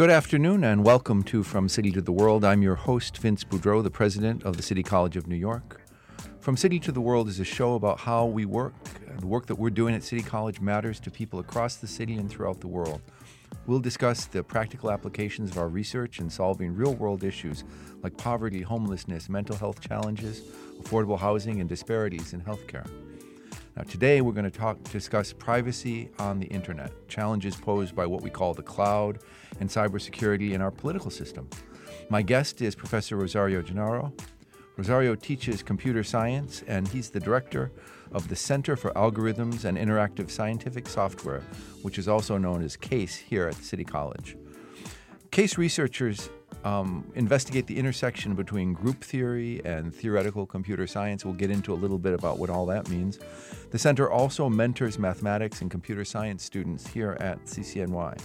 Good afternoon and welcome to From City to the World. I'm your host, Vince Boudreau, the president of the City College of New York. From City to the World is a show about how we work. The work that we're doing at City College matters to people across the city and throughout the world. We'll discuss the practical applications of our research in solving real world issues like poverty, homelessness, mental health challenges, affordable housing, and disparities in healthcare. Now, today we're going to talk, discuss privacy on the internet, challenges posed by what we call the cloud and cybersecurity in our political system. My guest is Professor Rosario Gennaro. Rosario teaches computer science, and he's the director of the Center for Algorithms and Interactive Scientific Software, which is also known as CASE here at City College. CASE researchers um, investigate the intersection between group theory and theoretical computer science. We'll get into a little bit about what all that means. The center also mentors mathematics and computer science students here at CCNY.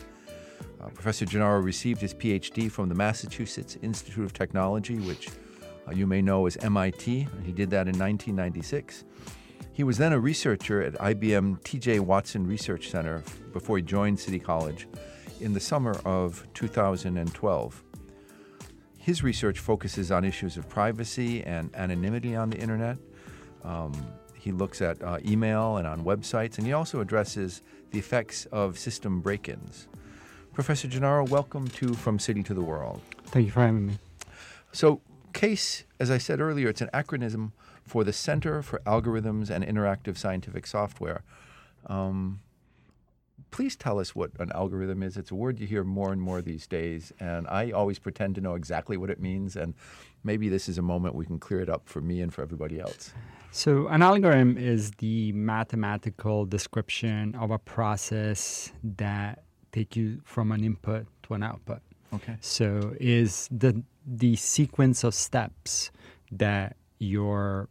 Uh, Professor Gennaro received his PhD from the Massachusetts Institute of Technology, which uh, you may know as MIT. He did that in 1996. He was then a researcher at IBM TJ Watson Research Center before he joined City College in the summer of 2012. His research focuses on issues of privacy and anonymity on the internet. Um, he looks at uh, email and on websites, and he also addresses the effects of system break ins. Professor Gennaro, welcome to From City to the World. Thank you for having me. So, CASE, as I said earlier, it's an acronym for the Center for Algorithms and Interactive Scientific Software. Um, please tell us what an algorithm is. It's a word you hear more and more these days, and I always pretend to know exactly what it means. And maybe this is a moment we can clear it up for me and for everybody else. So, an algorithm is the mathematical description of a process that take you from an input to an output. Okay. So, is the the sequence of steps that your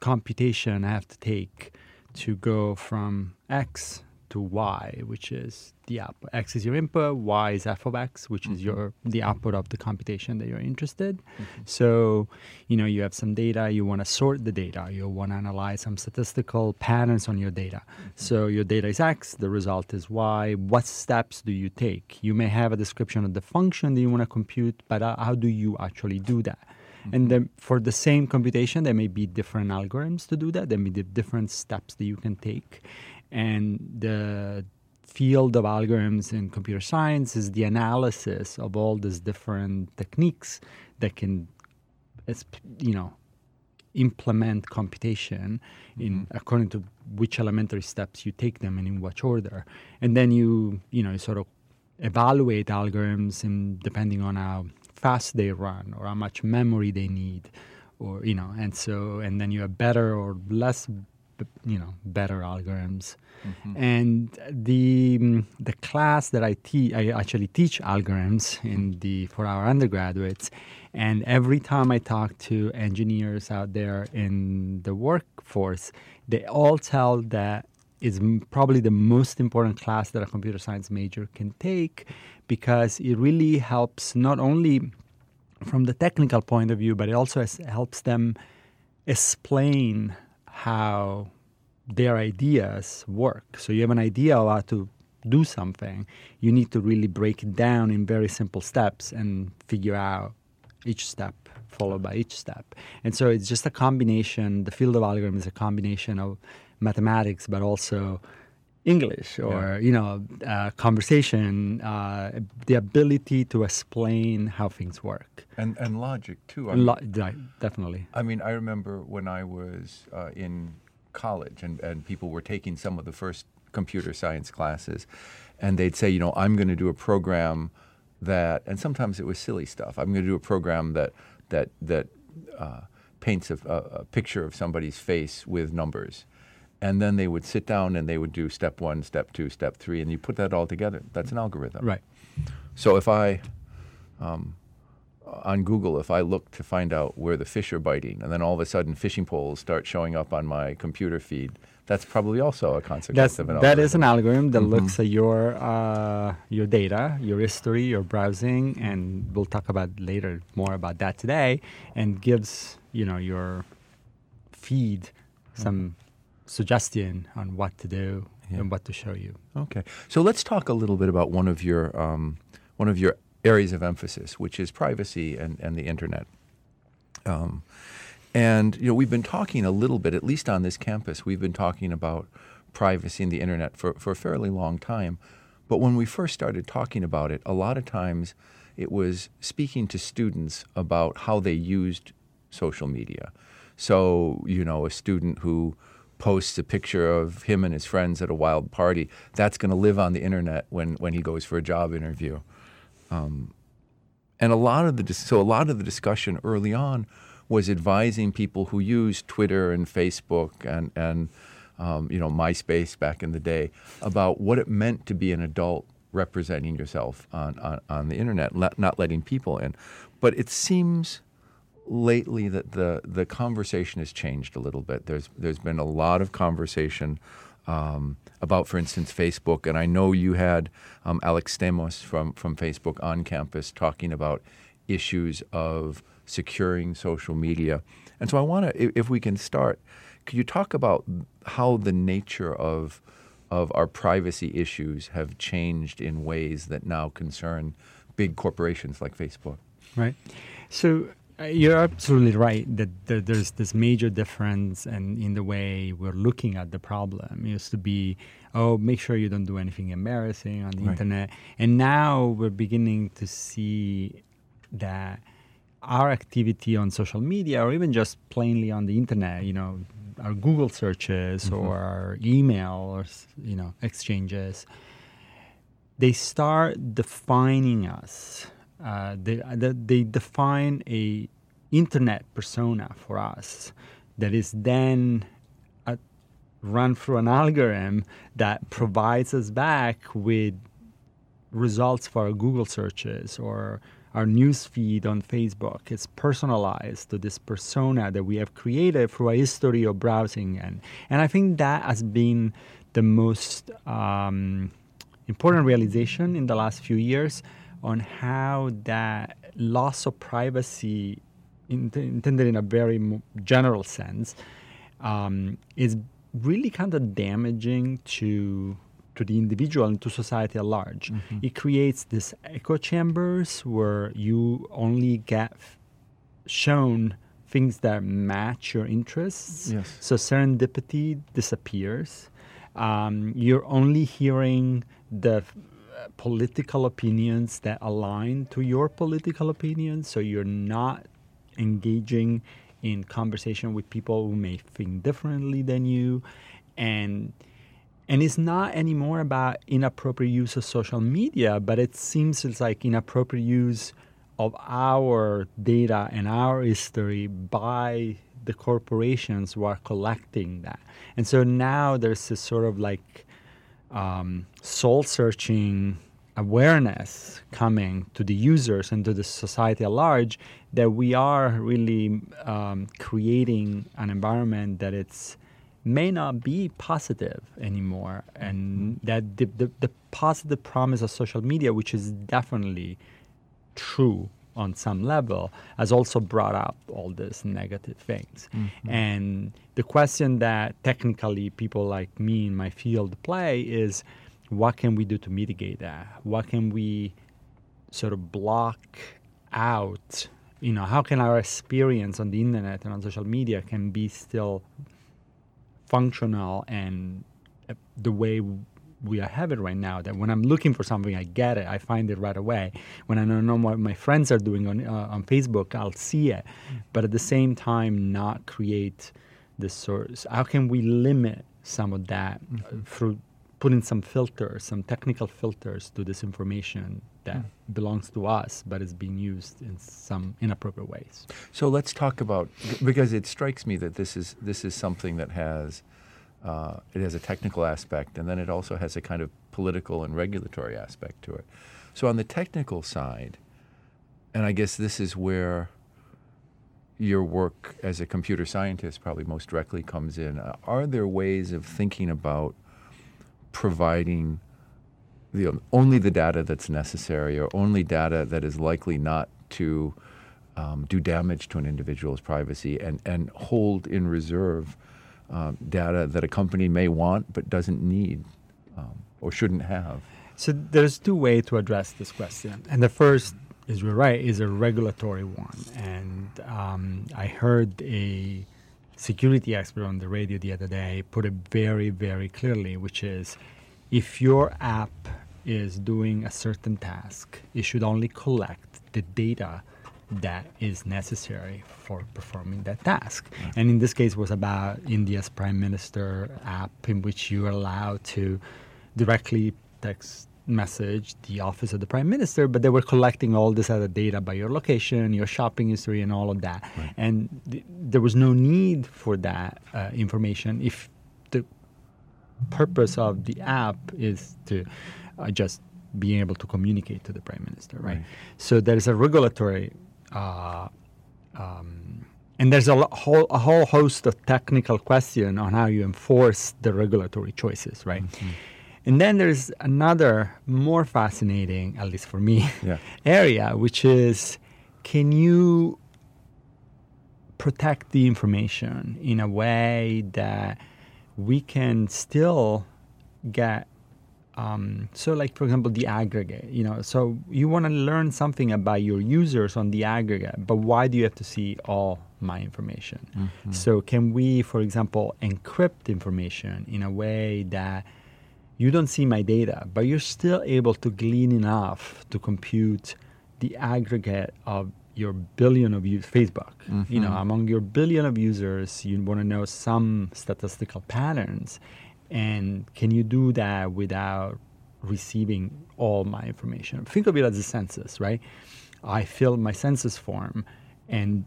computation have to take to go from x to y, which is the output. X is your input, y is f of x, which mm-hmm. is your the output of the computation that you're interested. Mm-hmm. So, you know, you have some data, you want to sort the data, you want to analyze some statistical patterns on your data. Mm-hmm. So your data is x, the result is y. What steps do you take? You may have a description of the function that you want to compute, but uh, how do you actually do that? And then for the same computation, there may be different algorithms to do that. There may be different steps that you can take. And the field of algorithms in computer science is the analysis of all these different techniques that can, you know, implement computation in mm-hmm. according to which elementary steps you take them and in which order. And then you, you know, sort of evaluate algorithms in depending on how fast they run or how much memory they need or you know and so and then you have better or less you know better algorithms mm-hmm. and the the class that I teach I actually teach algorithms in the for our undergraduates and every time I talk to engineers out there in the workforce they all tell that it's probably the most important class that a computer science major can take because it really helps not only from the technical point of view, but it also helps them explain how their ideas work. So you have an idea of how to do something, you need to really break it down in very simple steps and figure out each step followed by each step. And so it's just a combination, the field of algorithm is a combination of mathematics, but also English or yeah. you know uh, conversation, uh, the ability to explain how things work, and and logic too. I mean, Lo- definitely. I mean, I remember when I was uh, in college and and people were taking some of the first computer science classes, and they'd say, you know, I'm going to do a program that, and sometimes it was silly stuff. I'm going to do a program that that that uh, paints a, a picture of somebody's face with numbers and then they would sit down and they would do step one, step two, step three, and you put that all together. That's an algorithm. Right. So if I, um, on Google, if I look to find out where the fish are biting, and then all of a sudden fishing poles start showing up on my computer feed, that's probably also a consequence that's, of an algorithm. That is an algorithm that mm-hmm. looks at your uh, your data, your history, your browsing, and we'll talk about later more about that today, and gives you know your feed some. Suggestion on what to do yeah. and what to show you. Okay, so let's talk a little bit about one of your um, one of your areas of emphasis, which is privacy and, and the internet. Um, and you know, we've been talking a little bit, at least on this campus, we've been talking about privacy and the internet for, for a fairly long time. But when we first started talking about it, a lot of times it was speaking to students about how they used social media. So, you know, a student who posts a picture of him and his friends at a wild party, that's going to live on the internet when, when he goes for a job interview. Um, and a lot of the so a lot of the discussion early on was advising people who use Twitter and Facebook and and um, you know MySpace back in the day about what it meant to be an adult representing yourself on, on, on the internet, not letting people in. But it seems lately that the the conversation has changed a little bit. There's there's been a lot of conversation um, about, for instance, Facebook, and I know you had um, Alex Stamos from from Facebook on campus talking about issues of securing social media. And so I want to, if we can start, could you talk about how the nature of of our privacy issues have changed in ways that now concern big corporations like Facebook? Right. So you're absolutely right that there's this major difference in, in the way we're looking at the problem. It used to be, oh, make sure you don't do anything embarrassing on the right. internet. And now we're beginning to see that our activity on social media or even just plainly on the internet, you know, our Google searches mm-hmm. or our email or, you know, exchanges, they start defining us uh, they, they define a internet persona for us that is then uh, run through an algorithm that provides us back with results for our Google searches or our news feed on Facebook. It's personalized to this persona that we have created through a history of browsing. And, and I think that has been the most um, important realization in the last few years on how that loss of privacy, in, intended in a very general sense, um, is really kind of damaging to to the individual and to society at large. Mm-hmm. It creates these echo chambers where you only get shown things that match your interests. Yes. So serendipity disappears. Um, you're only hearing the political opinions that align to your political opinions. So you're not engaging in conversation with people who may think differently than you. And and it's not anymore about inappropriate use of social media, but it seems it's like inappropriate use of our data and our history by the corporations who are collecting that. And so now there's this sort of like um, soul searching awareness coming to the users and to the society at large that we are really um, creating an environment that it's may not be positive anymore. And that the, the, the positive promise of social media which is definitely true on some level has also brought up all these negative things. Mm-hmm. And the question that technically people like me in my field play is what can we do to mitigate that? What can we sort of block out? You know, how can our experience on the internet and on social media can be still functional and the way we have it right now that when I'm looking for something, I get it. I find it right away. When I don't know what my friends are doing on, uh, on Facebook, I'll see it. But at the same time, not create the source. How can we limit some of that mm-hmm. through putting some filters, some technical filters to this information that mm. belongs to us, but is being used in some inappropriate ways? So let's talk about because it strikes me that this is this is something that has uh, it has a technical aspect, and then it also has a kind of political and regulatory aspect to it. So, on the technical side, and I guess this is where your work as a computer scientist probably most directly comes in. Uh, are there ways of thinking about providing the, only the data that's necessary or only data that is likely not to um, do damage to an individual's privacy and, and hold in reserve um, data that a company may want but doesn't need um, or shouldn't have. So there's two ways to address this question, and the first is you're right is a regulatory one, and um, I heard a security expert on the radio the other day put it very very clearly, which is if your app is doing a certain task, it should only collect the data that is necessary for performing that task. And in this case was about India's prime minister app in which you are allowed to directly text message the office of the prime minister, but they were collecting all this other data by your location, your shopping history, and all of that. Right. And th- there was no need for that uh, information if the purpose of the app is to uh, just being able to communicate to the prime minister, right? Right. So there is a regulatory, uh, um, and there's a whole a whole host of technical question on how you enforce the regulatory choices, right? And then there's another more fascinating, at least for me, Yeah. area, which is can you protect the information in a way that we can still get um, so like for example the aggregate you know so you want to learn something about your users on the aggregate but why do you have to see all my information? So can we for example encrypt information in a way that you don't see my data but you're still able to glean enough to compute the aggregate of your billion of use facebook you know among your billion of users you want to know some statistical patterns and can you do that without receiving all my information? Think of it as a census right? I fill my census form and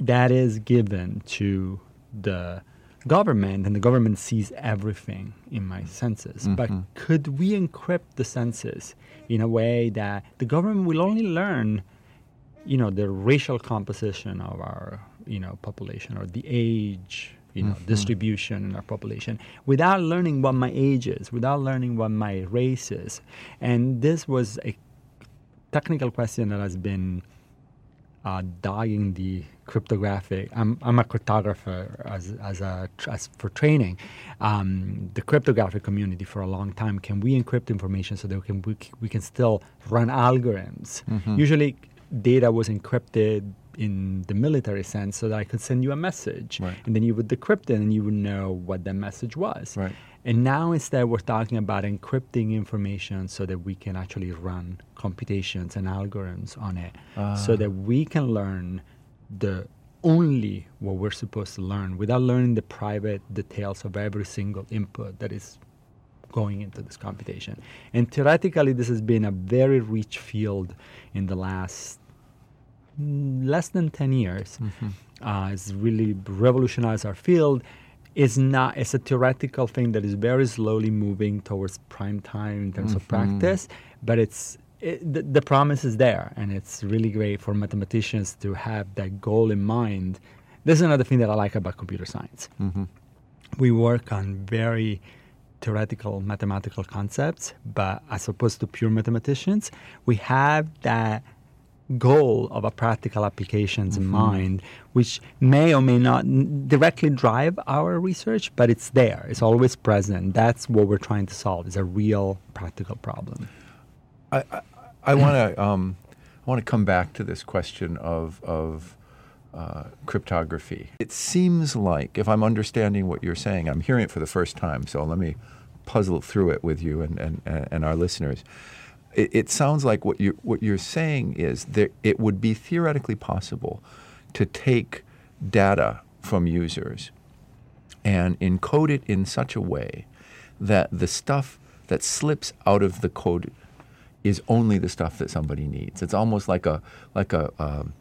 that is given to the government and the government sees everything in my census. But mm-hmm. could we encrypt the census in a way that the government will only learn you know the racial composition of our you know population or the age you know distribution in our population without learning what my age is without learning what my race is and this was a technical question that has been uh, dogging the cryptographic. I'm, I'm a cryptographer as, as a as for training. Um, the cryptographic community for a long time. Can we encrypt information so that we can we, we can still run algorithms? Usually, data was encrypted in the military sense so that I could send you a message, Right. and then you would decrypt it and you would know what that message was. Right. And now instead we're talking about encrypting information so that we can actually run computations and algorithms on it so ah. that we can learn the only what we're supposed to learn without learning the private details of every single input that is going into this computation. And theoretically this has been a very rich field in the last Mm, less than 10 years. Mm-hmm. Uh, it's really revolutionized our field. It's not, it's a theoretical thing that is very slowly moving towards prime time in terms of mm-hmm. practice, but it's, it, the, the promise is there, and it's really great for mathematicians to have that goal in mind. This is another thing that I like about computer science. Mm-hmm. We work on very theoretical mathematical concepts, but as opposed to pure mathematicians, we have that goal of a practical applications in mind, which may or may not directly drive our research, but it's there. It's always present. That's what we're trying to solve. Is a real practical problem. I, I, I want to um, I want to come back to this question of of uh, cryptography. It seems like, if I'm understanding what you're saying, I'm hearing it for the first time. So let me puzzle through it with you and and, and our listeners. It, it sounds like what you what you're saying is that it would be theoretically possible to take data from users and encode it in such a way that the stuff that slips out of the code is only the stuff that somebody needs. It's almost like a like a um,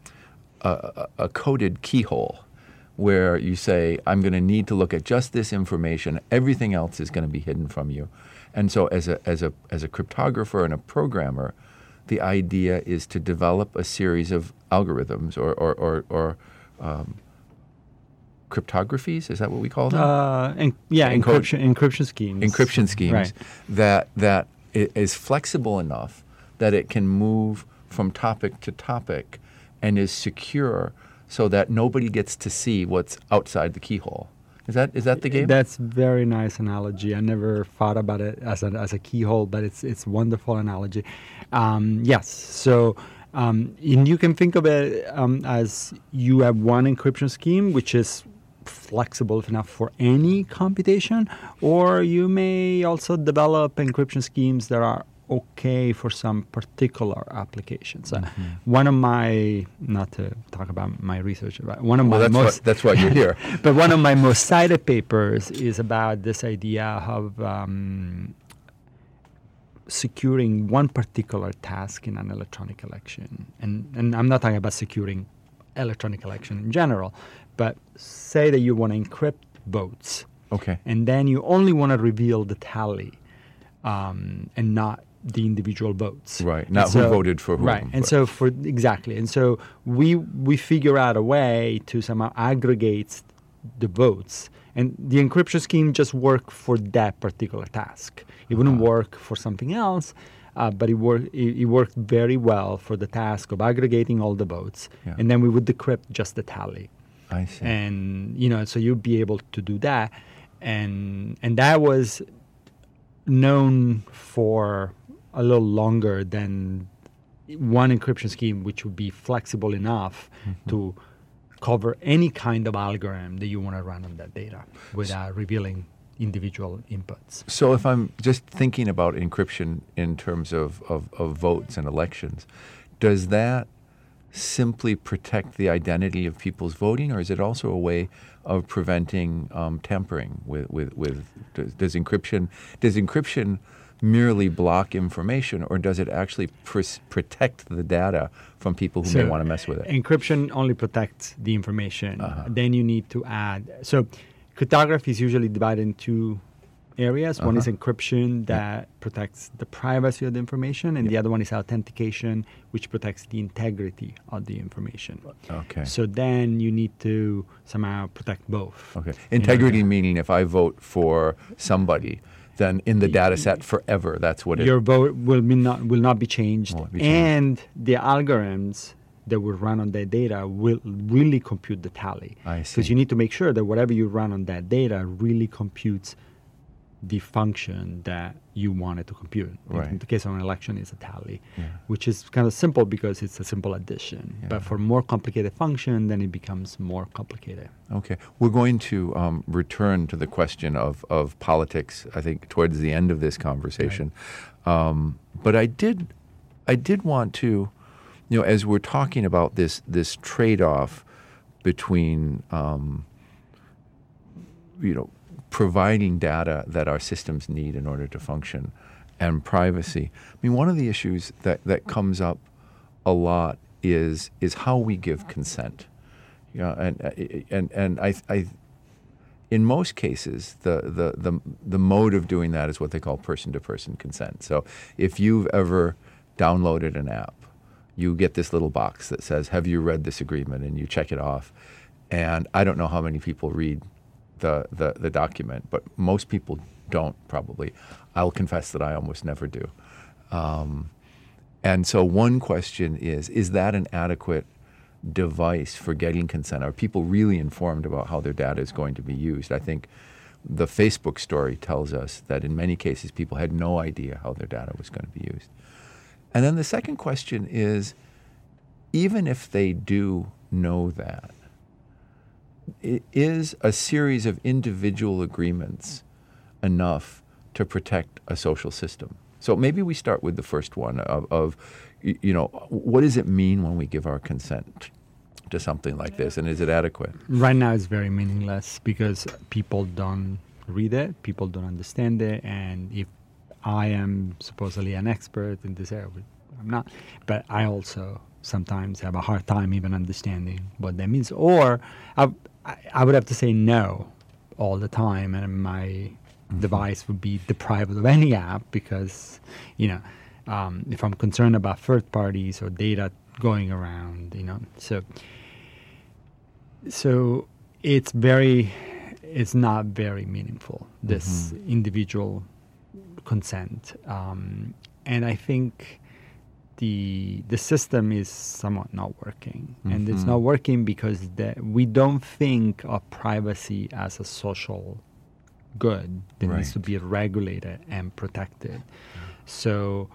a, a, a coded keyhole where you say, I'm going to need to look at just this information. Everything else is going to be hidden from you. And so, as a as a as a cryptographer and a programmer, the idea is to develop a series of algorithms or or or, or um, cryptographies. Is that what we call them? Uh, yeah, Encode- encryption encryption schemes. encryption schemes Right. that that is flexible enough that it can move from topic to topic and is secure so that nobody gets to see what's outside the keyhole. Is that is that the game? That's very nice analogy. I never thought about it as a, as a keyhole, but it's it's wonderful analogy. Um, yes, so um, and you can think of it um, as you have one encryption scheme which is flexible enough for any computation, or you may also develop encryption schemes that are okay for some particular applications. Uh, Mm-hmm. one of my, not to talk about my research, but one of well, my that's most what, that's why you're here. but one of my most cited papers is about this idea of um, securing one particular task in an electronic election. And, and I'm not talking about securing electronic election in general, but say that you want to encrypt votes, Okay. and then you only want to reveal the tally um, and not the individual votes. Right. Not who voted for whom, Right. And but- so for exactly, and so we we figure out a way to somehow aggregate the votes, and the encryption scheme just worked for that particular task. It wouldn't Uh-huh. work for something else. Uh, but it, wor- it, it worked very well for the task of aggregating all the votes, Yeah. and then we would decrypt just the tally I see. and you know so you'd be able to do that and and that was known for a little longer than one encryption scheme which would be flexible enough to cover any kind of algorithm that you want to run on that data without revealing individual inputs. So if I'm just thinking about encryption in terms of, of, of votes and elections, does that simply protect the identity of people's voting, or is it also a way of preventing um, tampering with, with, with does, does encryption does encryption merely block information, or does it actually pres- protect the data from people who may want to mess with it? Encryption only protects the information. Uh-huh. Then you need to add. So, cryptography is usually divided in two areas. One is Uh-huh. encryption that protects the privacy of the information, and the other one is authentication, which protects the integrity of the information. Okay. So then you need to somehow protect both. Okay. You know, Integrity meaning if I vote for somebody, then in the data set forever, that's what it your vote will be not will not be changed, Won't be changed. and the algorithms that will run on that data will really compute the tally. I Because you need to make sure that whatever you run on that data really computes the function that you want it to compute. In- Right. In the case of an election, it's a tally, Yeah. which is kind of simple because it's a simple addition. Yeah. But for more complicated function, then it becomes more complicated. Okay. We're going to um, return to the question of, of politics, I think, towards the end of this conversation. Um, but I did, I did want to, you know, as we're talking about this, this trade off between, um, you know, providing data that our systems need in order to function and privacy. I mean, one of the issues that, that comes up a lot is, is how we give consent. Yeah, and uh, and and I, I, in most cases, the, the the the mode of doing that is what they call person-to-person consent. So, if you've ever downloaded an app, you get this little box that says, "Have you read this agreement?" and you check it off. And I don't know how many people read the the, the document, but most people don't probably. I'll confess that I almost never do. Um, and so, one question is: Is that an adequate device for getting consent? Are people really informed about how their data is going to be used? I think the Facebook story tells us that in many cases people had no idea how their data was going to be used. And then the second question is even if they do know that, is a series of individual agreements enough to protect a social system? So maybe we start with the first one of, of you know, what does it mean when we give our consent to something like this, and is it adequate? Right now, it's very meaningless because people don't read it, people don't understand it, and if I am supposedly an expert in this area, I'm not, but I also sometimes have a hard time even understanding what that means. Or I, I- I would have to say no all the time, and my device would be deprived of any app because, you know, um, if I'm concerned about third parties or data going around, you know, so so it's very it's not very meaningful this individual consent. Um, and i think the the system is somewhat not working, and it's Mhm. not working because the, we don't think of privacy as a social good that needs to be regulated and protected. So,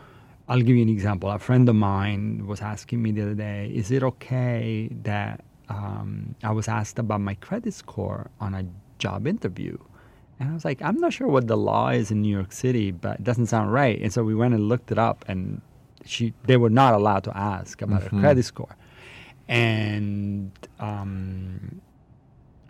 I'll give you an example. A friend of mine was asking me the other day, "Is it okay that um, I was asked about my credit score on a job interview?" And I was like, "I'm not sure what the law is in New York City, but it doesn't sound right." And so we went and looked it up, and she they were not allowed to ask about Mhm. her credit score, and um,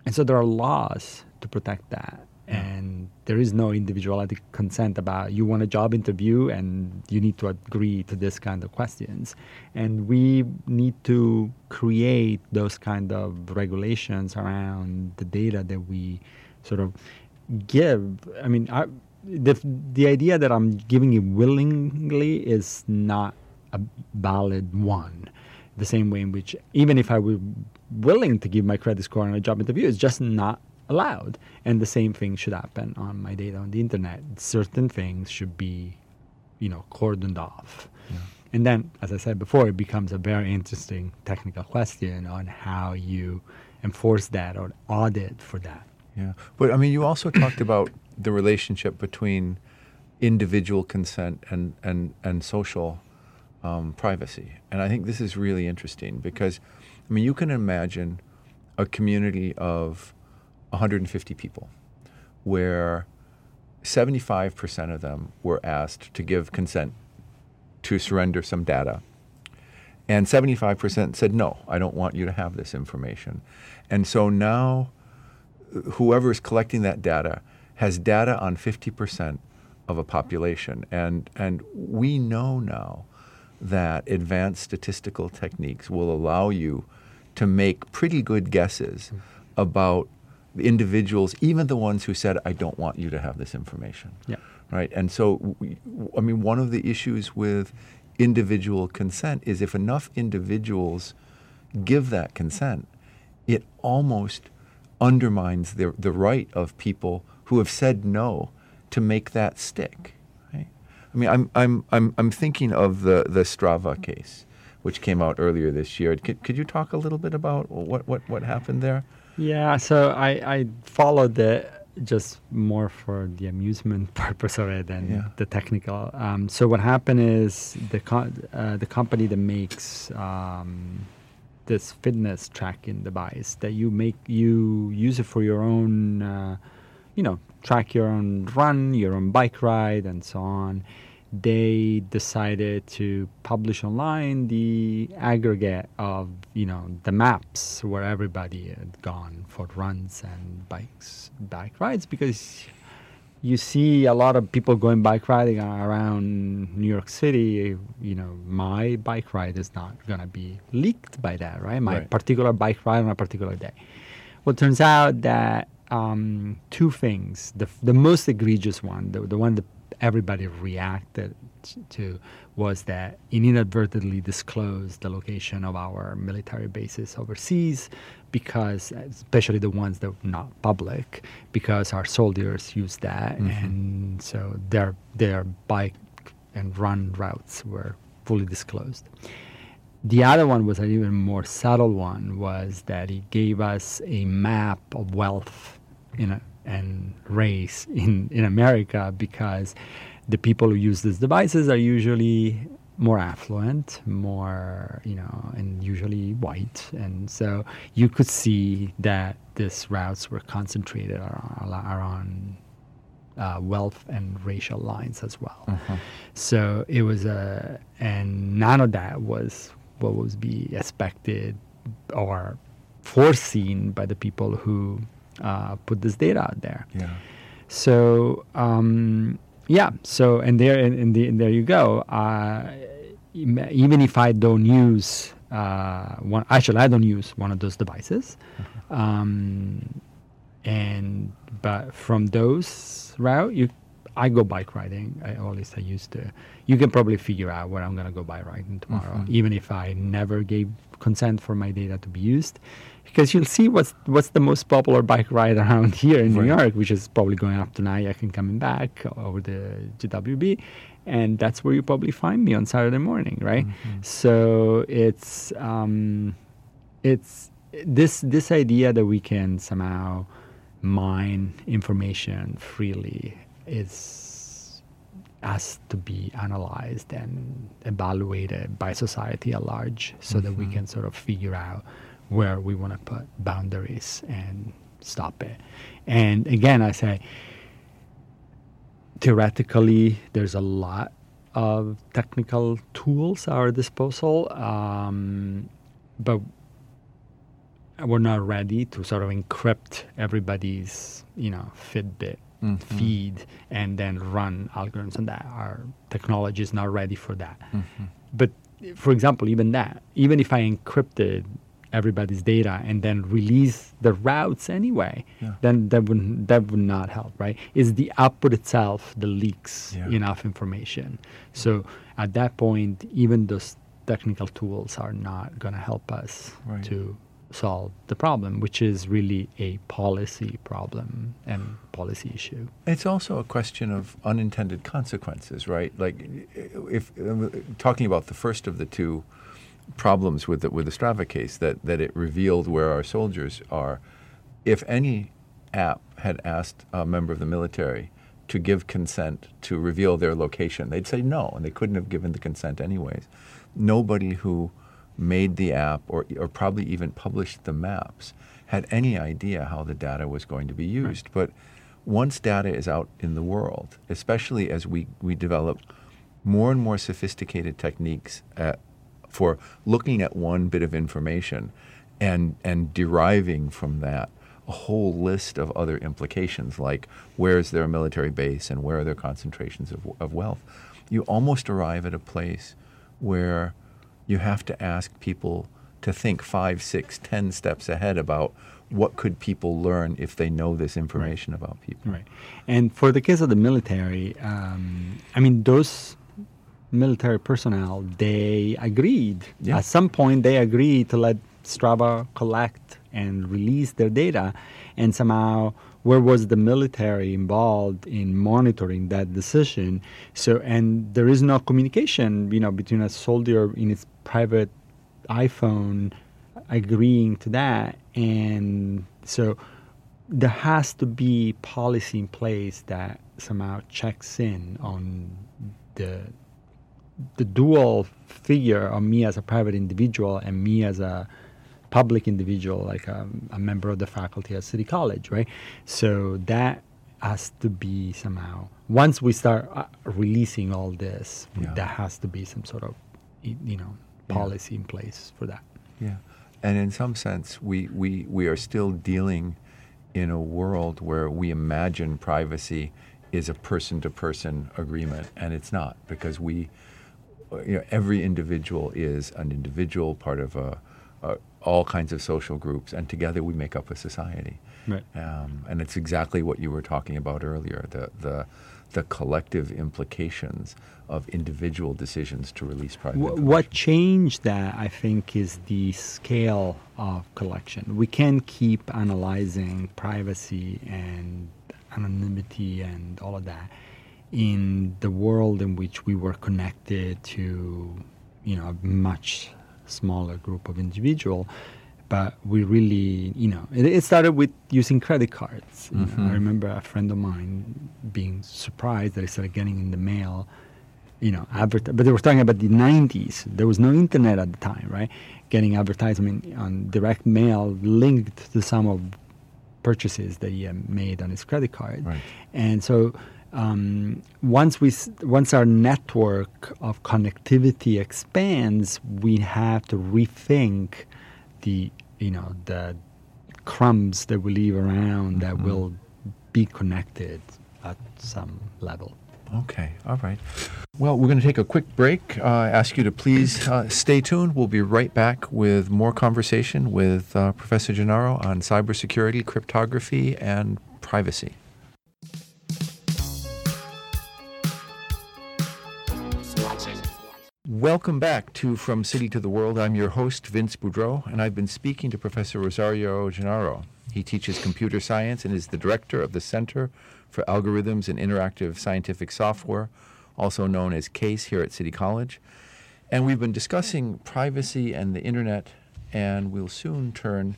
and so there are laws to protect that. And there is no individuality consent about you want a job interview and you need to agree to this kind of questions. And we need to create those kind of regulations around the data that we sort of give. I mean, I, the, the idea that I'm giving it willingly is not a valid one. The same way in which, even if I were willing to give my credit score on a job interview, it's just not allowed. And the same thing should happen on my data on the internet. Certain things should be, you know, cordoned off. And then, as I said before, it becomes a very interesting technical question on how you enforce that or audit for that. Yeah, but I mean, you also talked about the relationship between individual consent and and and social um, privacy, and I think this is really interesting because, I mean, you can imagine a community of 150 people, where 75% of them were asked to give consent to surrender some data. And 75% said, no, I don't want you to have this information. And so now whoever is collecting that data has data on 50% of a population. And, and we know now that advanced statistical techniques will allow you to make pretty good guesses mm-hmm. about the individuals, even the ones who said, I don't want you to have this information. Yeah. Right? And so, we, I mean, one of the issues with individual consent is if enough individuals give that consent, it almost undermines the, the right of people who have said no to make that stick. Right? I mean, I'm, I'm, I'm, I'm thinking of the, the Strava case, which came out earlier this year. Could, could you talk a little bit about what, what, what happened there? Yeah, so I, I followed it just more for the amusement purpose of it than Yeah. the technical. Um, so what happened is the co- uh, the company that makes um, this fitness tracking device that you make you use it for your own, uh, you know, track your own run, your own bike ride, and so on. They decided to publish online the aggregate of you know the maps where everybody had gone for runs and bikes, bike rides because you see a lot of people going bike riding around New York City. You know, my bike ride is not gonna be leaked by that, right? My Right. particular bike ride on a particular day. Well, it turns out that um, two things. The, the most egregious one, the, the one that everybody reacted to, was that it inadvertently disclosed the location of our military bases overseas because, especially the ones that were not public, because our soldiers use that. Mhm. And so their, their bike and run routes were fully disclosed. The other one was an even more subtle one, was that he gave us a map of wealth in a, and race in, in America because the people who use these devices are usually more affluent, more, you know, and usually white. And so you could see that these routes were concentrated around, around uh, wealth and racial lines as well. Uh-huh. So it was a, and none of that was what was be expected or foreseen by the people who uh, put this data out there. Yeah. So um, yeah, so and there and, and, the, and there you go. Uh, even if I don't use uh, one, actually I don't use one of those devices, um, and but from those route you. I go bike riding, I, or at least I used to. You can probably figure out where I'm gonna go bike riding tomorrow, Mhm. even if I never gave consent for my data to be used, because you'll see what's what's the most popular bike ride around here in New York, which is probably going up to Nyack and coming back over the GWB, and that's where you probably find me on Saturday morning, right? Mm-hmm. So it's um, it's this this idea that we can somehow mine information freely is has to be analyzed and evaluated by society at large so mm-hmm. that we mm-hmm. can sort of figure out where we want to put boundaries and stop it. And again, I say theoretically, there's a lot of technical tools at our disposal, um, but we're not ready to sort of encrypt everybody's, you know, Fitbit mm-hmm. feed and then run algorithms on that. Our technology is not ready for that. Mm-hmm. But for example, even that, even if I encrypted everybody's data and then release the routes anyway, yeah. then that would that would not help, right? Is the output itself that leaks yeah. enough information? So at that point, even those technical tools are not going to help us right. to solve the problem, which is really a policy problem and policy issue. It's also a question of unintended consequences, right? Like, if talking about the first of the two problems with the, with the Strava case, that that it revealed where our soldiers are. If any app had asked a member of the military to give consent to reveal their location, they'd say no, and they couldn't have given the consent anyways. Nobody who made the app or, or probably even published the maps had any idea how the data was going to be used. Right. But once data is out in the world, especially as we, we develop more and more sophisticated techniques at, for looking at one bit of information and, and deriving from that a whole list of other implications, like where is their military base and where are their concentrations of, of wealth, you almost arrive at a place where you have to ask people to think five, six, ten steps ahead about what could people learn if they know this information right. about people. Right. And for the case of the military, um, I mean, those military personnel, they agreed. Yeah. At some point, they agreed to let Strava collect and release their data. And somehow, where was the military involved in monitoring that decision? So, and there is no communication, you know, between a soldier in his private iPhone agreeing to that. And so, there has to be policy in place that somehow checks in on the the dual figure of me as a private individual and me as a public individual, like a, a, member of the faculty at City College, right? So that has to be somehow, once we start uh, releasing all this, yeah. there has to be some sort of, you know, policy yeah. in place for that. Yeah. And in some sense, we, we, we are still dealing in a world where we imagine privacy is a person to person agreement, and it's not because we you know, every individual is an individual, part of a, a, all kinds of social groups, and together we make up a society. Right. Um, and it's exactly what you were talking about earlier the, the, the collective implications of individual decisions to release private w- What changed that, I think, is the scale of collection. We can keep analyzing privacy and anonymity and all of that in the world in which we were connected to, you know, a much smaller group of individual, but we really, you know, it, it started with using credit cards. Mm-hmm. I remember a friend of mine being surprised that he started getting in the mail, you know, advert- but they were talking about the 90s. There was no internet at the time, right? Getting advertisement on direct mail linked to some of purchases that he had made on his credit card. Right. And so um, once we once our network of connectivity expands, we have to rethink the you know the crumbs that we leave around that mm-hmm. will be connected at some level. Okay, all right. Well, we're going to take a quick break. Uh, I ask you to please uh, stay tuned. We'll be right back with more conversation with uh, Professor Gennaro on cybersecurity, cryptography, and privacy. Welcome back to From City to the World. I'm your host, Vince Boudreau, and I've been speaking to Professor Rosario Gennaro. He teaches computer science and is the director of the Center for Algorithms and Interactive Scientific Software, also known as CASE here at City College. And we've been discussing privacy and the internet, and we'll soon turn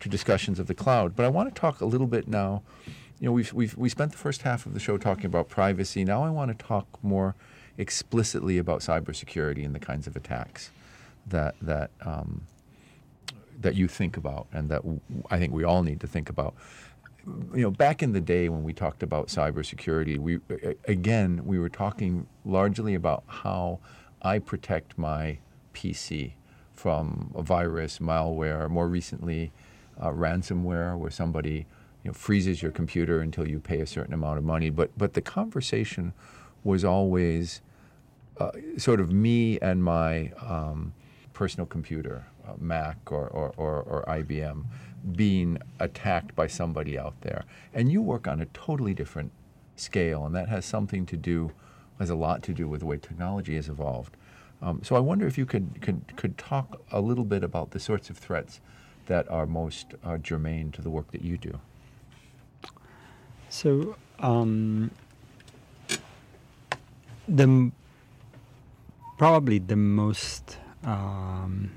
to discussions of the cloud. But I want to talk a little bit now. You know, we've, we've we spent the first half of the show talking about privacy. Now I want to talk more explicitly about cybersecurity and the kinds of attacks that that um, that you think about, and that w- I think we all need to think about. You know, back in the day when we talked about cybersecurity, we again we were talking largely about how I protect my PC from a virus, malware, more recently, uh, ransomware, where somebody you know, freezes your computer until you pay a certain amount of money. But but the conversation was always uh, sort of me and my um, personal computer, uh, Mac or, or, or, or IBM, being attacked by somebody out there. And you work on a totally different scale, and that has something to do, has a lot to do with the way technology has evolved. Um, so I wonder if you could, could, could talk a little bit about the sorts of threats that are most uh, germane to the work that you do. So um, the probably the most um,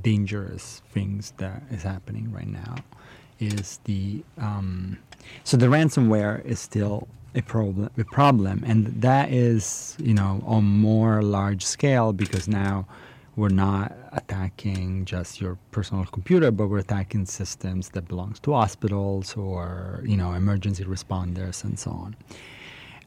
dangerous things that is happening right now is the um, so the ransomware is still a problem a problem. And that is you know on more large scale because now we're not attacking just your personal computer but we're attacking systems that belongs to hospitals or you know emergency responders and so on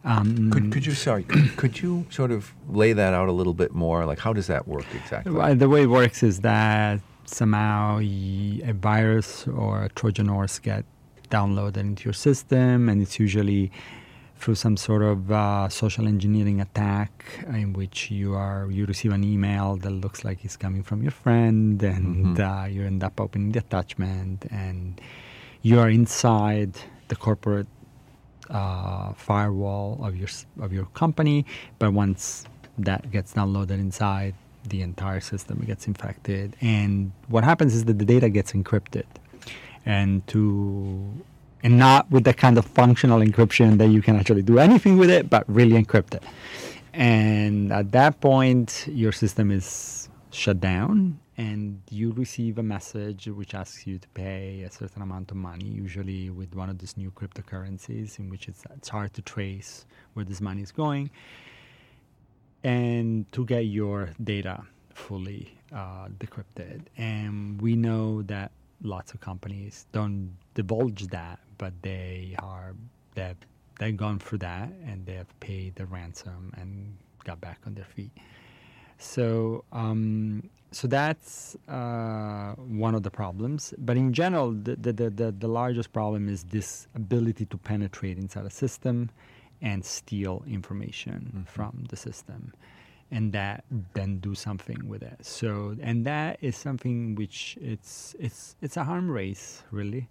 um, Could, could you, sorry, could, could you sort of lay that out a little bit more? Like, how does that work exactly? The way it works is that somehow a virus or a Trojan horse get downloaded into your system, and it's usually through some sort of uh, social engineering attack in which you are you receive an email that looks like it's coming from your friend, and Mhm. uh, you end up opening the attachment, and you are inside the corporate uh, firewall of your of your company. But once that gets downloaded inside, the entire system gets infected. And what happens is that the data gets encrypted, and to and not with the kind of functional encryption that you can actually do anything with it, but really encrypted. And at that point, your system is shut down, and you receive a message which asks you to pay a certain amount of money, usually with one of these new cryptocurrencies, in which it's, it's hard to trace where this money is going, and to get your data fully uh, decrypted. And we know that lots of companies don't divulge that, but they are they've they've gone through that and they have paid the ransom and got back on their feet. So um, so that's uh, one of the problems. But in general, the, the, the, the, largest problem is this ability to penetrate inside a system and steal information Mhm. from the system and that then do something with it. So and that is something which it's it's it's a harm race really,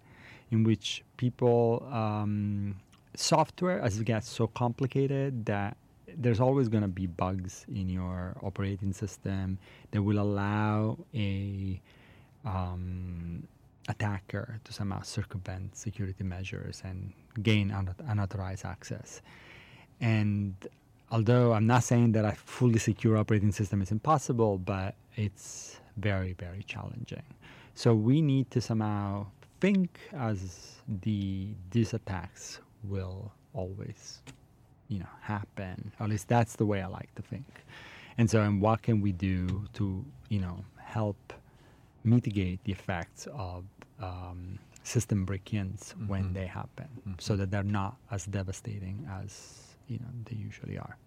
in which people um, software as it gets so complicated that there's always going to be bugs in your operating system that will allow a um, attacker to somehow circumvent security measures and gain un- unauthorized access. And although I'm not saying that a fully secure operating system is impossible, but it's very, very challenging. So we need to somehow think as the these attacks will always, you know, happen. Or at least that's the way I like to think. And so, and what can we do to, you know, help mitigate the effects of um, system break-ins when Mhm. they happen, so Mhm. that they're not as devastating as you know they usually are.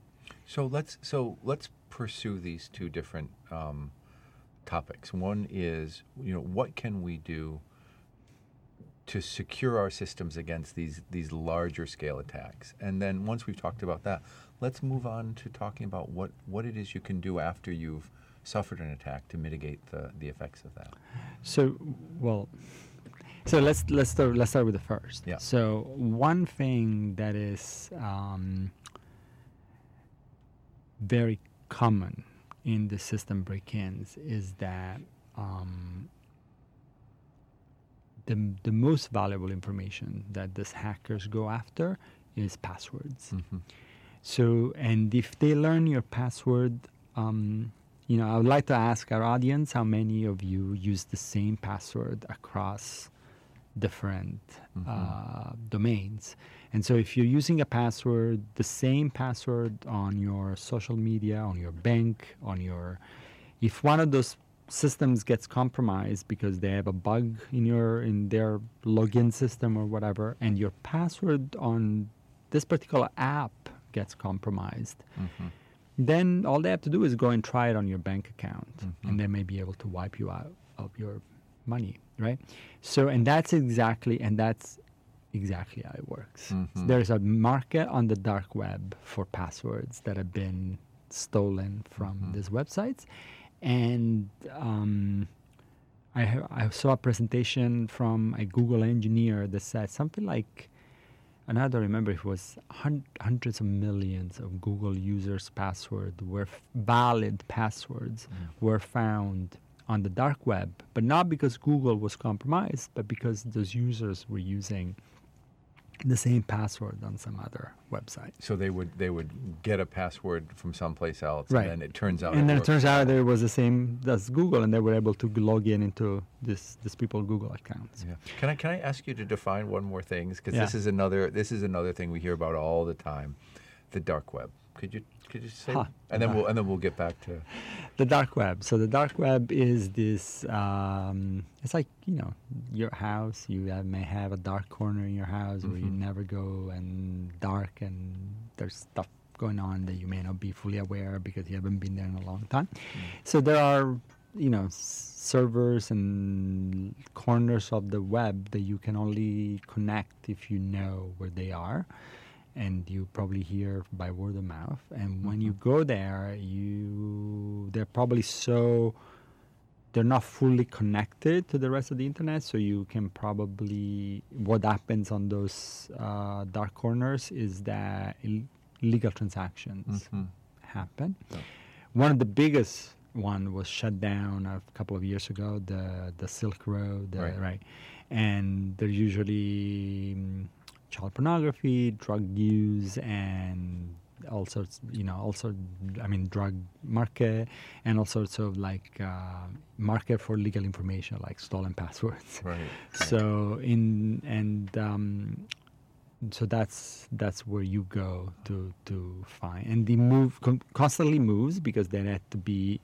So let's so let's pursue these two different um, topics. One is you know what can we do to secure our systems against these these larger scale attacks, and then once we've talked about that, let's move on to talking about what what it is you can do after you've suffered an attack to mitigate the the effects of that. So, well, so let's let's start let's start with the first. Yeah. So one thing that is um, very common in the system break-ins is that um, the the most valuable information that these hackers go after is passwords. Mm-hmm. So, and if they learn your password, um, you know, I would like to ask our audience how many of you use the same password across different Mhm. uh, domains. And so, if you're using a password, the same password on your social media, on your bank, on your, if one of those systems gets compromised because they have a bug in your in their login system or whatever, and your password on this particular app gets compromised, Mhm. then all they have to do is go and try it on your bank account Mhm. and they may be able to wipe you out of your money right so and that's exactly and that's exactly how it works Mhm. there's a market on the dark web for passwords that have been stolen from Mhm. these websites and um, I, ha- I saw a presentation from a google engineer that said something like and I don't remember if it was hun- hundreds of millions of Google users' passwords were f- valid passwords Mm. were found on the dark web, but not because Google was compromised, but because those users were using the same password on some other website. So they would they would get a password from someplace else, Right. and then it turns out. and then it turns out there was the same as Google, and they were able to log in into this this people Google accounts. Yeah. Can I can I ask you to define one more thing? Because Yeah. this is another this is another thing we hear about all the time, the dark web. Could you could you say? Huh. And then we'll and then we'll get back to. The dark web. So the dark web is this. Um, it's like you know your house. You have, may have a dark corner in your house where you Mhm. never go, and dark, and there's stuff going on that you may not be fully aware because you haven't been there in a long time. So there are you know servers and corners of the web that you can only connect if you know where they are and you probably hear by word of mouth. And when you go there, you they're probably so they're not fully connected to the rest of the internet, so you can probably what happens on those uh, dark corners is that Ill- illegal transactions Mhm. happen. Yeah. One of the biggest one was shut down a couple of years ago, the the Silk Road, Right. right. And there's usually mm, child pornography, drug use, and all sorts, you know, all sorts, I mean, drug market, and all sorts of like uh, market for legal information, like stolen passwords. Right. right. So in and um, so that's that's where you go to to find and the move con- constantly moves because they have to be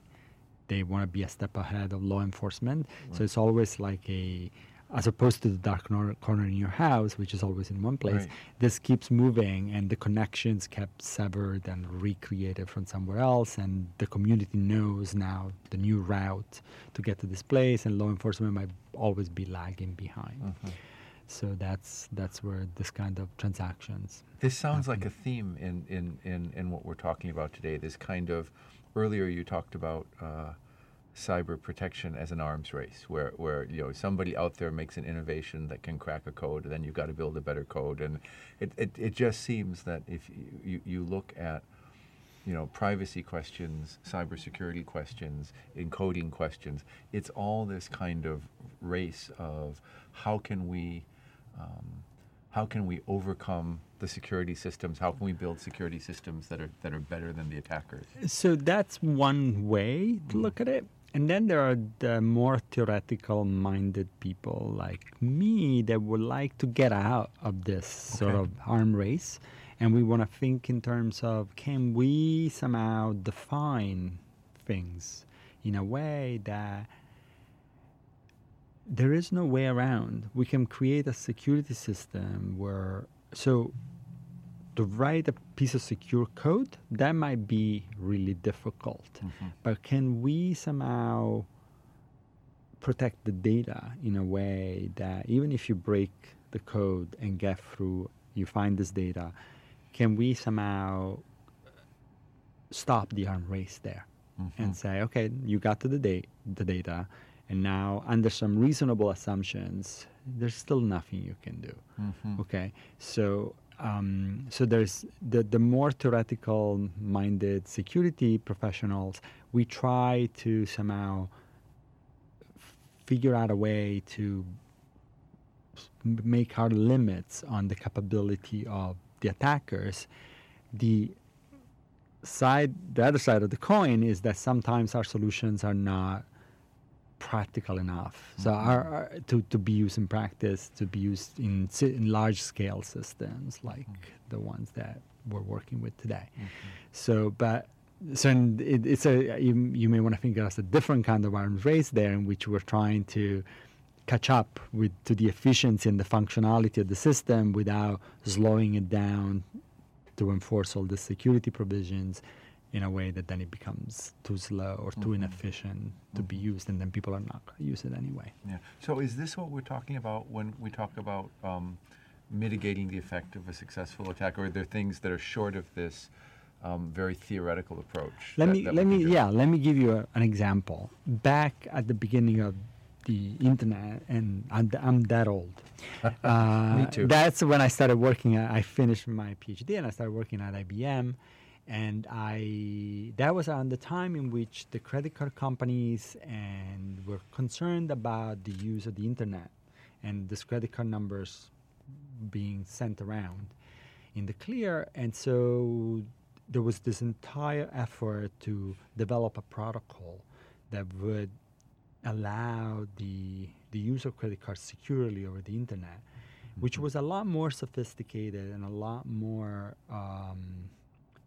they want to be a step ahead of law enforcement. So it's always like a as opposed to the dark nor- corner in your house, which is always in one place. Right. This keeps moving, and the connections kept severed and recreated from somewhere else, and the community knows now the new route to get to this place, and law enforcement might always be lagging behind. Mhm. So that's that's where this kind of transactions. This sounds like a theme in, in, in, in what we're talking about today. This kind of earlier you talked about uh, cyber protection as an arms race, where, where you know somebody out there makes an innovation that can crack a code, then you've got to build a better code. And it, it, it just seems that if you, you, look at you know privacy questions, cybersecurity questions, encoding questions, it's all this kind of race of how can we um, how can we overcome the security systems? How can we build security systems that are that are better than the attackers? So that's one way to look at it. And then there are the more theoretical minded people like me that would like to get out of this sort of arm race. And we want to think in terms of can we somehow define things in a way that there is no way around. We can create a security system where, so to write a piece of secure code, that might be really difficult. But can we somehow protect the data in a way that even if you break the code and get through, you find this data, can we somehow stop the arm race there and say, okay, you got to the, da- the data, and now under some reasonable assumptions, there's still nothing you can do. Mhm. Okay, so um, so there's the the more theoretical minded security professionals. We try to somehow figure out a way to make our limits on the capability of the attackers. The side, the other side of the coin is that sometimes our solutions are not practical enough. So Mm-hmm. our, our- to, to be used in practice, to be used in, in large scale systems like Mm-hmm. the ones that we're working with today. So, but so it, it's a you, you may want to think of as a different kind of arms race there, in which we're trying to catch up with to the efficiency and the functionality of the system without slowing it down to enforce all the security provisions in a way that then it becomes too slow or too inefficient to be used, and then people are not going to use it anyway. Yeah. So is this what we're talking about when we talk about um, mitigating the effect of a successful attack, or are there things that are short of this um, very theoretical approach? Let that- me that let me yeah let me give you a, an example. Back at the beginning of the internet, and I'm, I'm that old. Uh, Me too. That's when I started working. At, I finished my PhD and I started working at IBM, and I that was around the time in which the credit card companies and were concerned about the use of the internet and these credit card numbers being sent around in the clear. And so there was this entire effort to develop a protocol that would allow the the use of credit cards securely over the internet, which was a lot more sophisticated and a lot more um,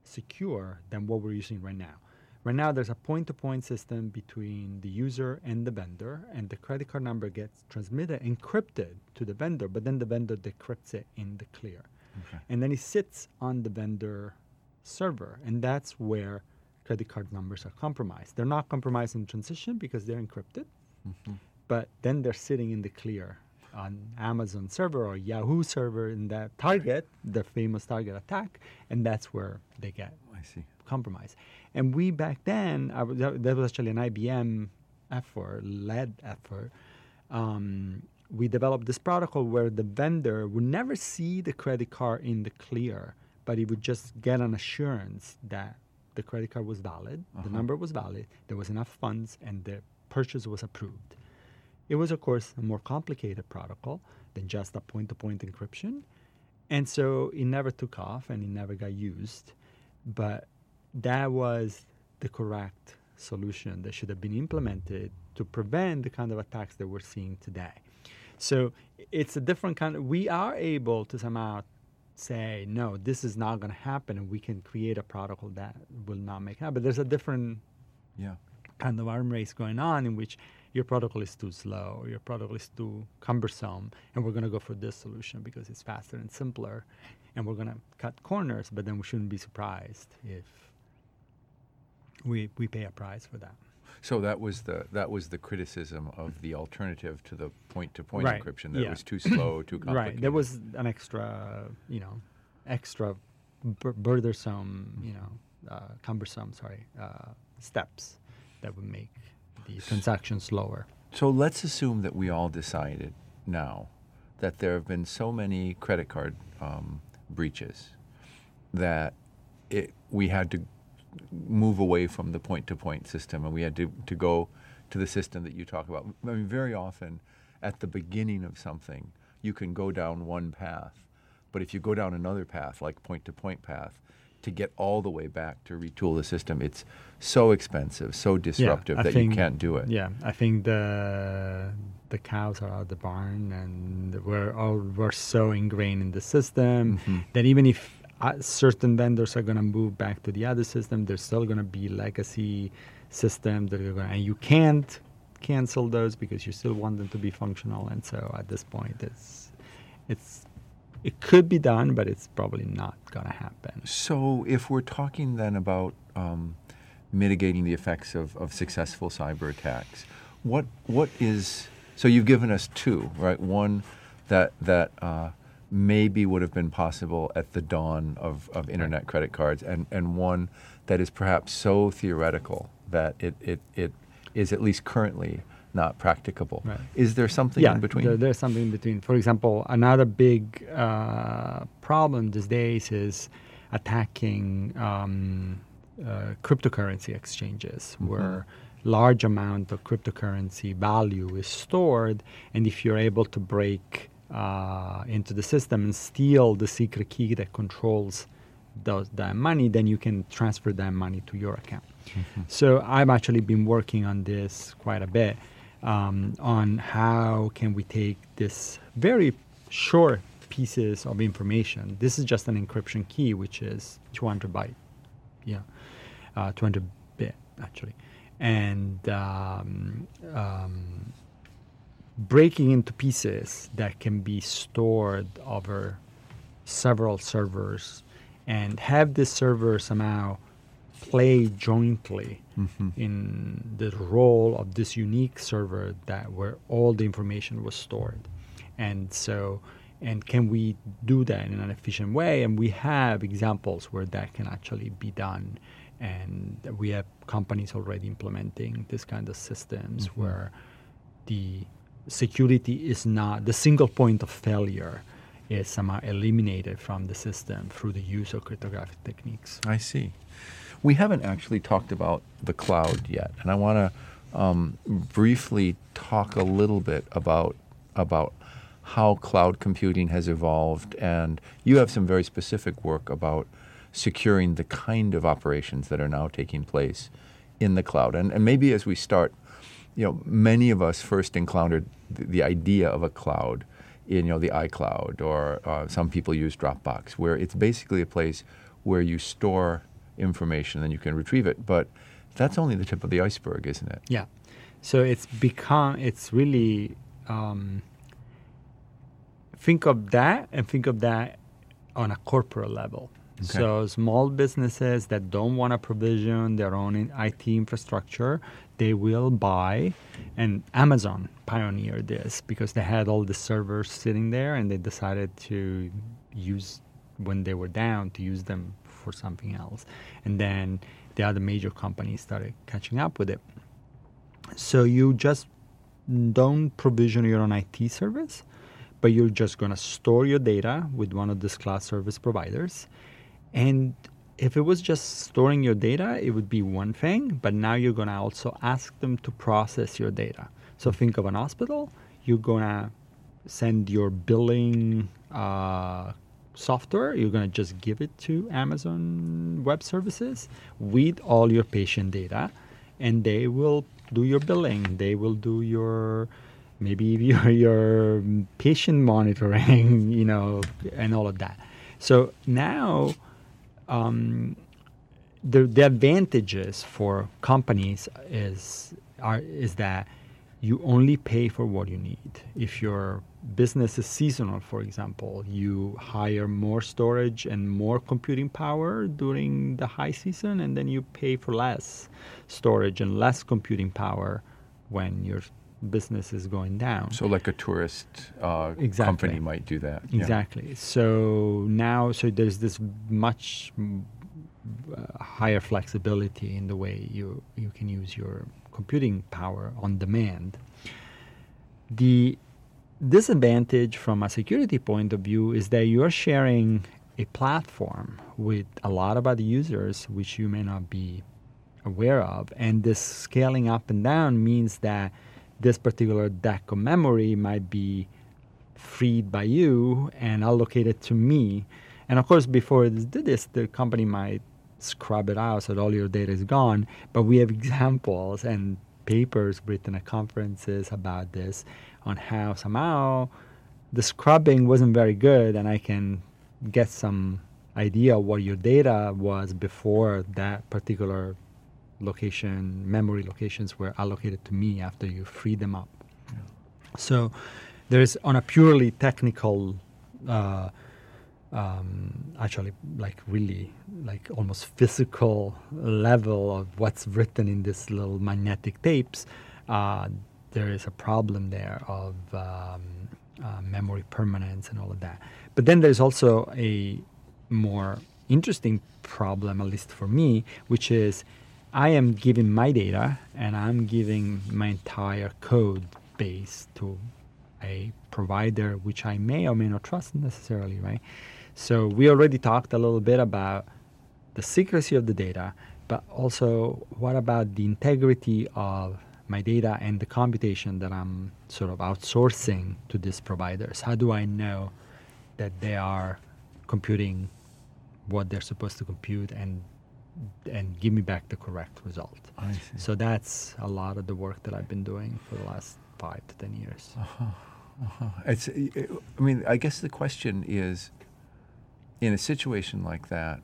secure than what we're using right now. Right now, there's a point-to-point system between the user and the vendor, and the credit card number gets transmitted encrypted to the vendor, but then the vendor decrypts it in the clear Okay. and then it sits on the vendor server and that's where credit card numbers are compromised they're not compromised in transition because they're encrypted Mhm. but then they're sitting in the clear on amazon server or yahoo server in that target the famous target attack and that's where they get I see. compromised and we back then I was, that was actually an ibm effort led effort um, we developed this protocol where the vendor would never see the credit card in the clear, but he would just get an assurance that the credit card was valid, the Uh-huh. number was valid, there was enough funds, and the purchase was approved. It was, of course, a more complicated protocol than just a point to point encryption. And so it never took off and it never got used. But that was the correct solution that should have been implemented to prevent the kind of attacks that we're seeing today. So it's a different kind of, we are able to somehow say, no, this is not going to happen, and we can create a protocol that will not make it happen. But there's a different Yeah. kind of arm race going on in which your protocol is too slow, your protocol is too cumbersome, and we're going to go for this solution because it's faster and simpler, and we're going to cut corners, but then we shouldn't be surprised if we, we pay a price for that. So that was the that was the criticism of the alternative to the point-to-point Right, encryption. That it yeah. was too slow, too complicated. Right. There was an extra, you know, extra bur- burdensome, you know, uh, cumbersome, sorry, uh, steps that would make the transaction slower. So let's assume that we all decided now that there have been so many credit card um, breaches that it, we had to move away from the point-to-point system and we had to, to go to the system that you talk about. I mean, very often at the beginning of something, you can go down one path, but if you go down another path, like point-to-point path, to get all the way back to retool the system, it's so expensive, so disruptive I that think- you can't do it. Yeah, I think the the cows are out of the barn, and we're all we're so ingrained in the system Mhm. that even if uh, certain vendors are going to move back to the other system, there's still going to be legacy systems that are going, and you can't cancel those because you still want them to be functional. And so at this point, it's it's it could be done, but it's probably not going to happen. So, if we're talking then about um, mitigating the effects of, of successful cyber attacks, what what is so you've given us two, right? One that that uh, maybe would have been possible at the dawn of, of internet credit cards, and, and one that is perhaps so theoretical that it, it, it is at least currently not practicable. Right. Is there something yeah, in between? There, there's something in between. For example, another big uh, problem these days is attacking um, uh, cryptocurrency exchanges, Mhm. where large amount of cryptocurrency value is stored, and if you're able to break uh, into the system and steal the secret key that controls those that money, then you can transfer that money to your account. So I've actually been working on this quite a bit um, on how can we take this very short pieces of information. This is just an encryption key, which is 200 byte, yeah, uh, 200 bit actually, and um, um, breaking into pieces that can be stored over several servers and have this server somehow play jointly mm-hmm. in the role of this unique server that where all the information was stored. And so and can we do that in an efficient way? And we have examples where that can actually be done. And we have companies already implementing this kind of systems mm-hmm. where the security is not the single point of failure is somehow eliminated from the system through the use of cryptographic techniques. I see. We haven't actually talked about the cloud yet, and I want to um, briefly talk a little bit about about how cloud computing has evolved. And you have some very specific work about securing the kind of operations that are now taking place in the cloud. And, and maybe as we start, you know, many of us first encountered the, the idea of a cloud in you know the iCloud or uh, some people use Dropbox, where it's basically a place where you store information then you can retrieve it. But that's only the tip of the iceberg, isn't it? Yeah. So it's become, it's really, um, think of that and think of that on a corporate level. Okay. So small businesses that don't want to provision their own IT infrastructure, they will buy, and Amazon pioneered this because they had all the servers sitting there, and they decided to use when they were down to use them for something else, and then the other major companies started catching up with it. So you just don't provision your own IT service, but you're just going to store your data with one of these cloud service providers. And if it was just storing your data, it would be one thing, but now you're going to also ask them to process your data. So think of an hospital, you're going to send your billing uh, software, you're going to just give it to Amazon Web Services with all your patient data, and they will do your billing, they will do your maybe your your patient monitoring, you know, and all of that. So now um, the the advantages for companies is are is that you only pay for what you need. If your business is seasonal, for example, you hire more storage and more computing power during the high season, and then you pay for less storage and less computing power when your business is going down. So, like a tourist uh, Exactly. company might do that. Yeah. Exactly. So now, so there's this much uh, higher flexibility in the way you you can use your computing power on demand. The disadvantage from a security point of view is that you are sharing a platform with a lot of other users which you may not be aware of and this scaling up and down means that this particular deck of memory might be freed by you and allocated to me. And of course, before it did this, the company might scrub it out so that all your data is gone. But we have examples and papers written at conferences about this on how somehow the scrubbing wasn't very good, and I can get some idea what your data was before that particular location, memory locations were allocated to me after you free them up. So there's on a purely technical, uh, um, actually, like really, like almost physical level of what's written in these little magnetic tapes. Uh, there is a problem there of um, uh, memory permanence and all of that. But then there's also a more interesting problem, at least for me, which is I am giving my data and I'm giving my entire code base to a provider which I may or may not trust necessarily, right? So we already talked a little bit about the secrecy of the data, but also what about the integrity of my data and the computation that I'm sort of outsourcing to these providers? How do I know that they are computing what they're supposed to compute and and give me back the correct result. I see. So that's a lot of the work that I've been doing for the last five to ten years. Uh-huh, uh-huh. It's, I mean, I guess the question is, in a situation like that,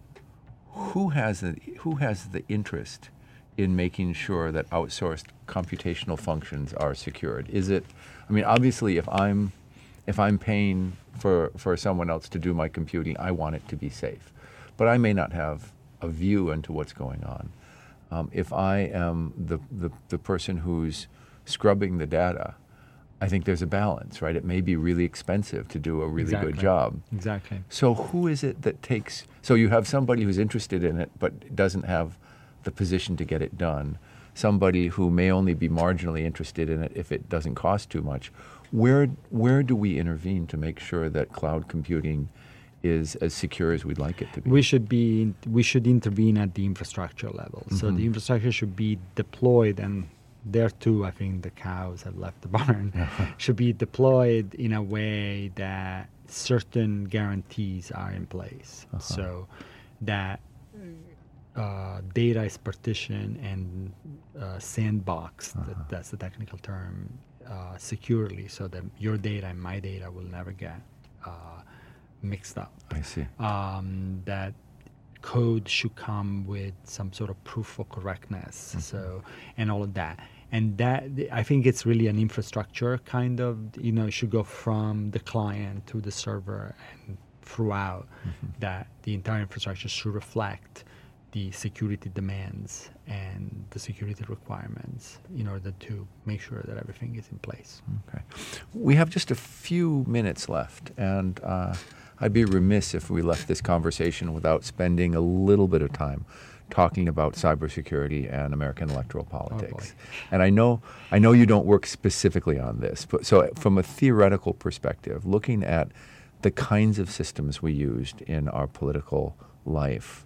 who has the who has the interest in making sure that outsourced computational functions are secured? Is it? I mean, obviously, if I'm if I'm paying for for someone else to do my computing, I want it to be safe, but I may not have a view into what's going on. Um, if I am the, the the person who's scrubbing the data, I think there's a balance, right? It may be really expensive to do a really Exactly. good job. Exactly. So who is it that takes? So you have somebody who's interested in it but doesn't have the position to get it done. Somebody who may only be marginally interested in it if it doesn't cost too much. Where where do we intervene to make sure that cloud computing is as secure as we'd like it to be? We should be we should intervene at the infrastructure level. So Mhm. the infrastructure should be deployed, and there too, I think the cows have left the barn. should be deployed in a way that certain guarantees are in place, Uh-huh. so that uh, data is partitioned and uh, sandboxed. Uh-huh. That, that's the technical term. Uh, securely, so that your data and my data will never get uh, mixed up I see. um, that code should come with some sort of proof of correctness Mhm. so and all of that and that i think it's really an infrastructure kind of you know it should go from the client to the server and throughout Mhm. that the entire infrastructure should reflect the security demands and the security requirements in order to make sure that everything is in place Okay. We have just a few minutes left, and uh, I'd be remiss if we left this conversation without spending a little bit of time talking about cybersecurity and American electoral politics. and I know I know you don't work specifically on this, but so from a theoretical perspective, looking at the kinds of systems we used in our political life,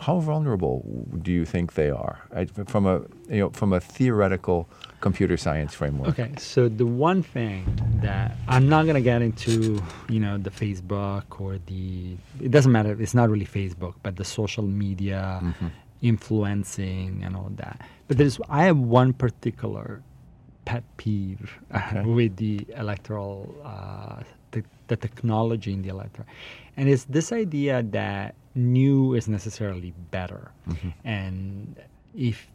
how vulnerable do you think they are I, from a you know from a theoretical computer science framework? Okay, so the one thing that I'm not gonna get into, you know, the Facebook or the it doesn't matter. It's not really Facebook, but the social media Mhm. influencing and all that. But there's I have one particular pet peeve Okay. with the electoral, uh, the, the technology in the electoral, and it's this idea that new is necessarily better. Mhm. And if,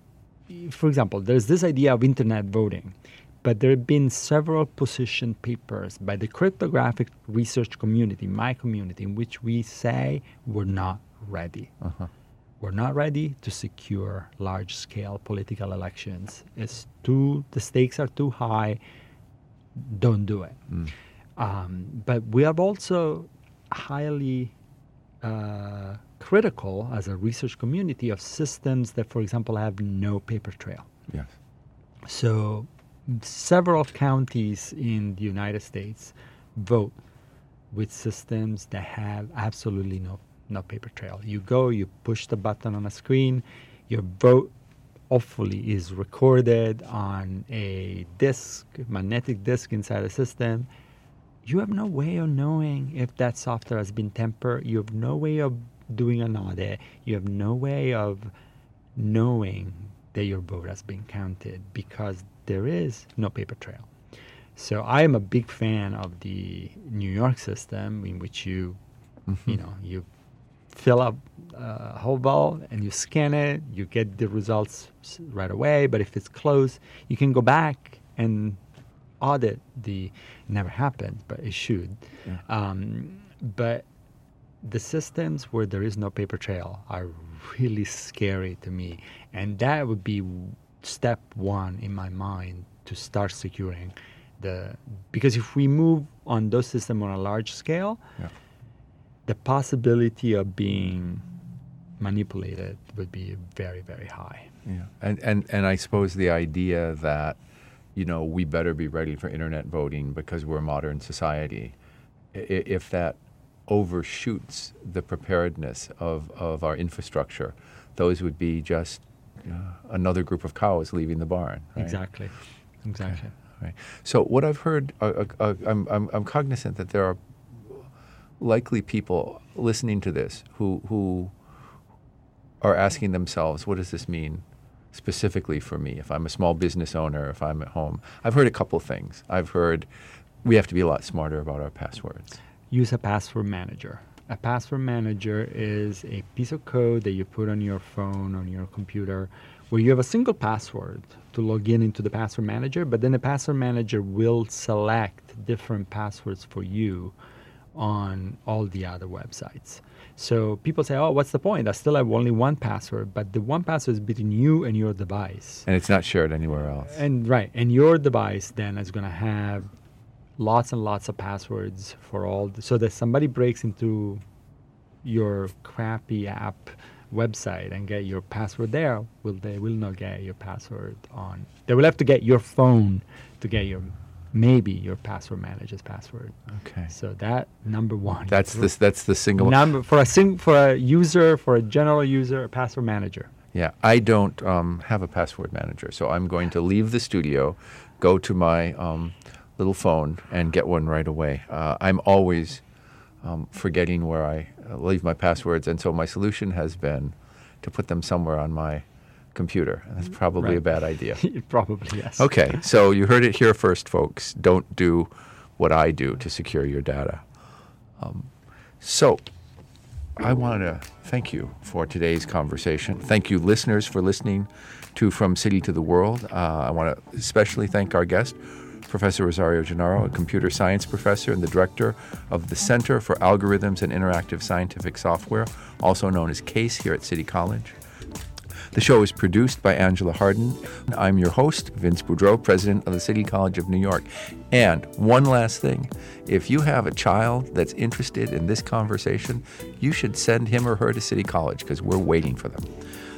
for example, there's this idea of internet voting, but there have been several position papers by the cryptographic research community, my community, in which we say we're not ready. Uh-huh. We're not ready to secure large scale political elections. It's too, the stakes are too high. Don't do it. Mm. Um, but we are also highly uh, critical as a research community of systems that, for example, have no paper trail. Yes. So, several counties in the United States vote with systems that have absolutely no no paper trail. You go, you push the button on a screen, your vote hopefully is recorded on a disk, magnetic disk inside the system. You have no way of knowing if that software has been tempered. You have no way of doing an audit. You have no way of knowing that your vote has been counted because there is no paper trail. So I am a big fan of the New York system in which you, you Mhm. know, you fill up uh, a whole ball and you scan it, you get the results right away. But if it's close, you can go back and audit the. Never happened, but it should. Yeah. Um, but the systems where there is no paper trail are really scary to me, and that would be step one in my mind to start securing the. Because if we move on those systems on a large scale, Yeah. the possibility of being manipulated would be very, very high. Yeah, and and and I suppose the idea that you know we better be ready for internet voting because we're a modern society, if that overshoots the preparedness of of our infrastructure, those would be just uh, another group of cows leaving the barn. right? Exactly. Exactly. Right. So what I've heard, uh, uh, uh, I'm, I'm, I'm cognizant that there are likely people listening to this who who are asking themselves, what does this mean specifically for me? If I'm a small business owner, if I'm at home, I've heard a couple things. I've heard we have to be a lot smarter about our passwords. Use a password manager. A password manager is a piece of code that you put on your phone, on your computer, where you have a single password to log in into the password manager, but then the password manager will select different passwords for you on all the other websites. So people say, "Oh, what's the point? I still have only one password." But the one password is between you and your device. And it's not shared anywhere else. And right, and your device then is going to have lots and lots of passwords for all, the, so that somebody breaks into your crappy app website and get your password there, will they will not get your password on. They will have to get your phone to get your maybe your password manager's password. Okay. So that number one. That's the that's the single number for a sing for a user for a general user a password manager. Yeah, I don't um, have a password manager, so I'm going to leave the studio, go to my um, little phone, and get one right away. Uh, I'm always um, forgetting where I uh, leave my passwords, and so my solution has been to put them somewhere on my computer. That's probably Right. a bad idea. Probably yes. Okay, so you heard it here first, folks. Don't do what I do to secure your data. Um, so, I want to thank you for today's conversation. Thank you, listeners, for listening to From City to the World. Uh, I want to especially thank our guest, Professor Rosario Gennaro, a computer science professor and the director of the Center for Algorithms and Interactive Scientific Software, also known as CASE, here at City College. The show is produced by Angela Harden. I'm your host, Vince Boudreau, president of the City College of New York. And one last thing if you have a child that's interested in this conversation, you should send him or her to City College because we're waiting for them.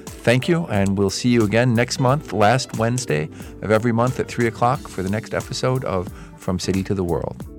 Thank you, and we'll see you again next month, last Wednesday of every month at 3 o'clock for the next episode of From City to the World.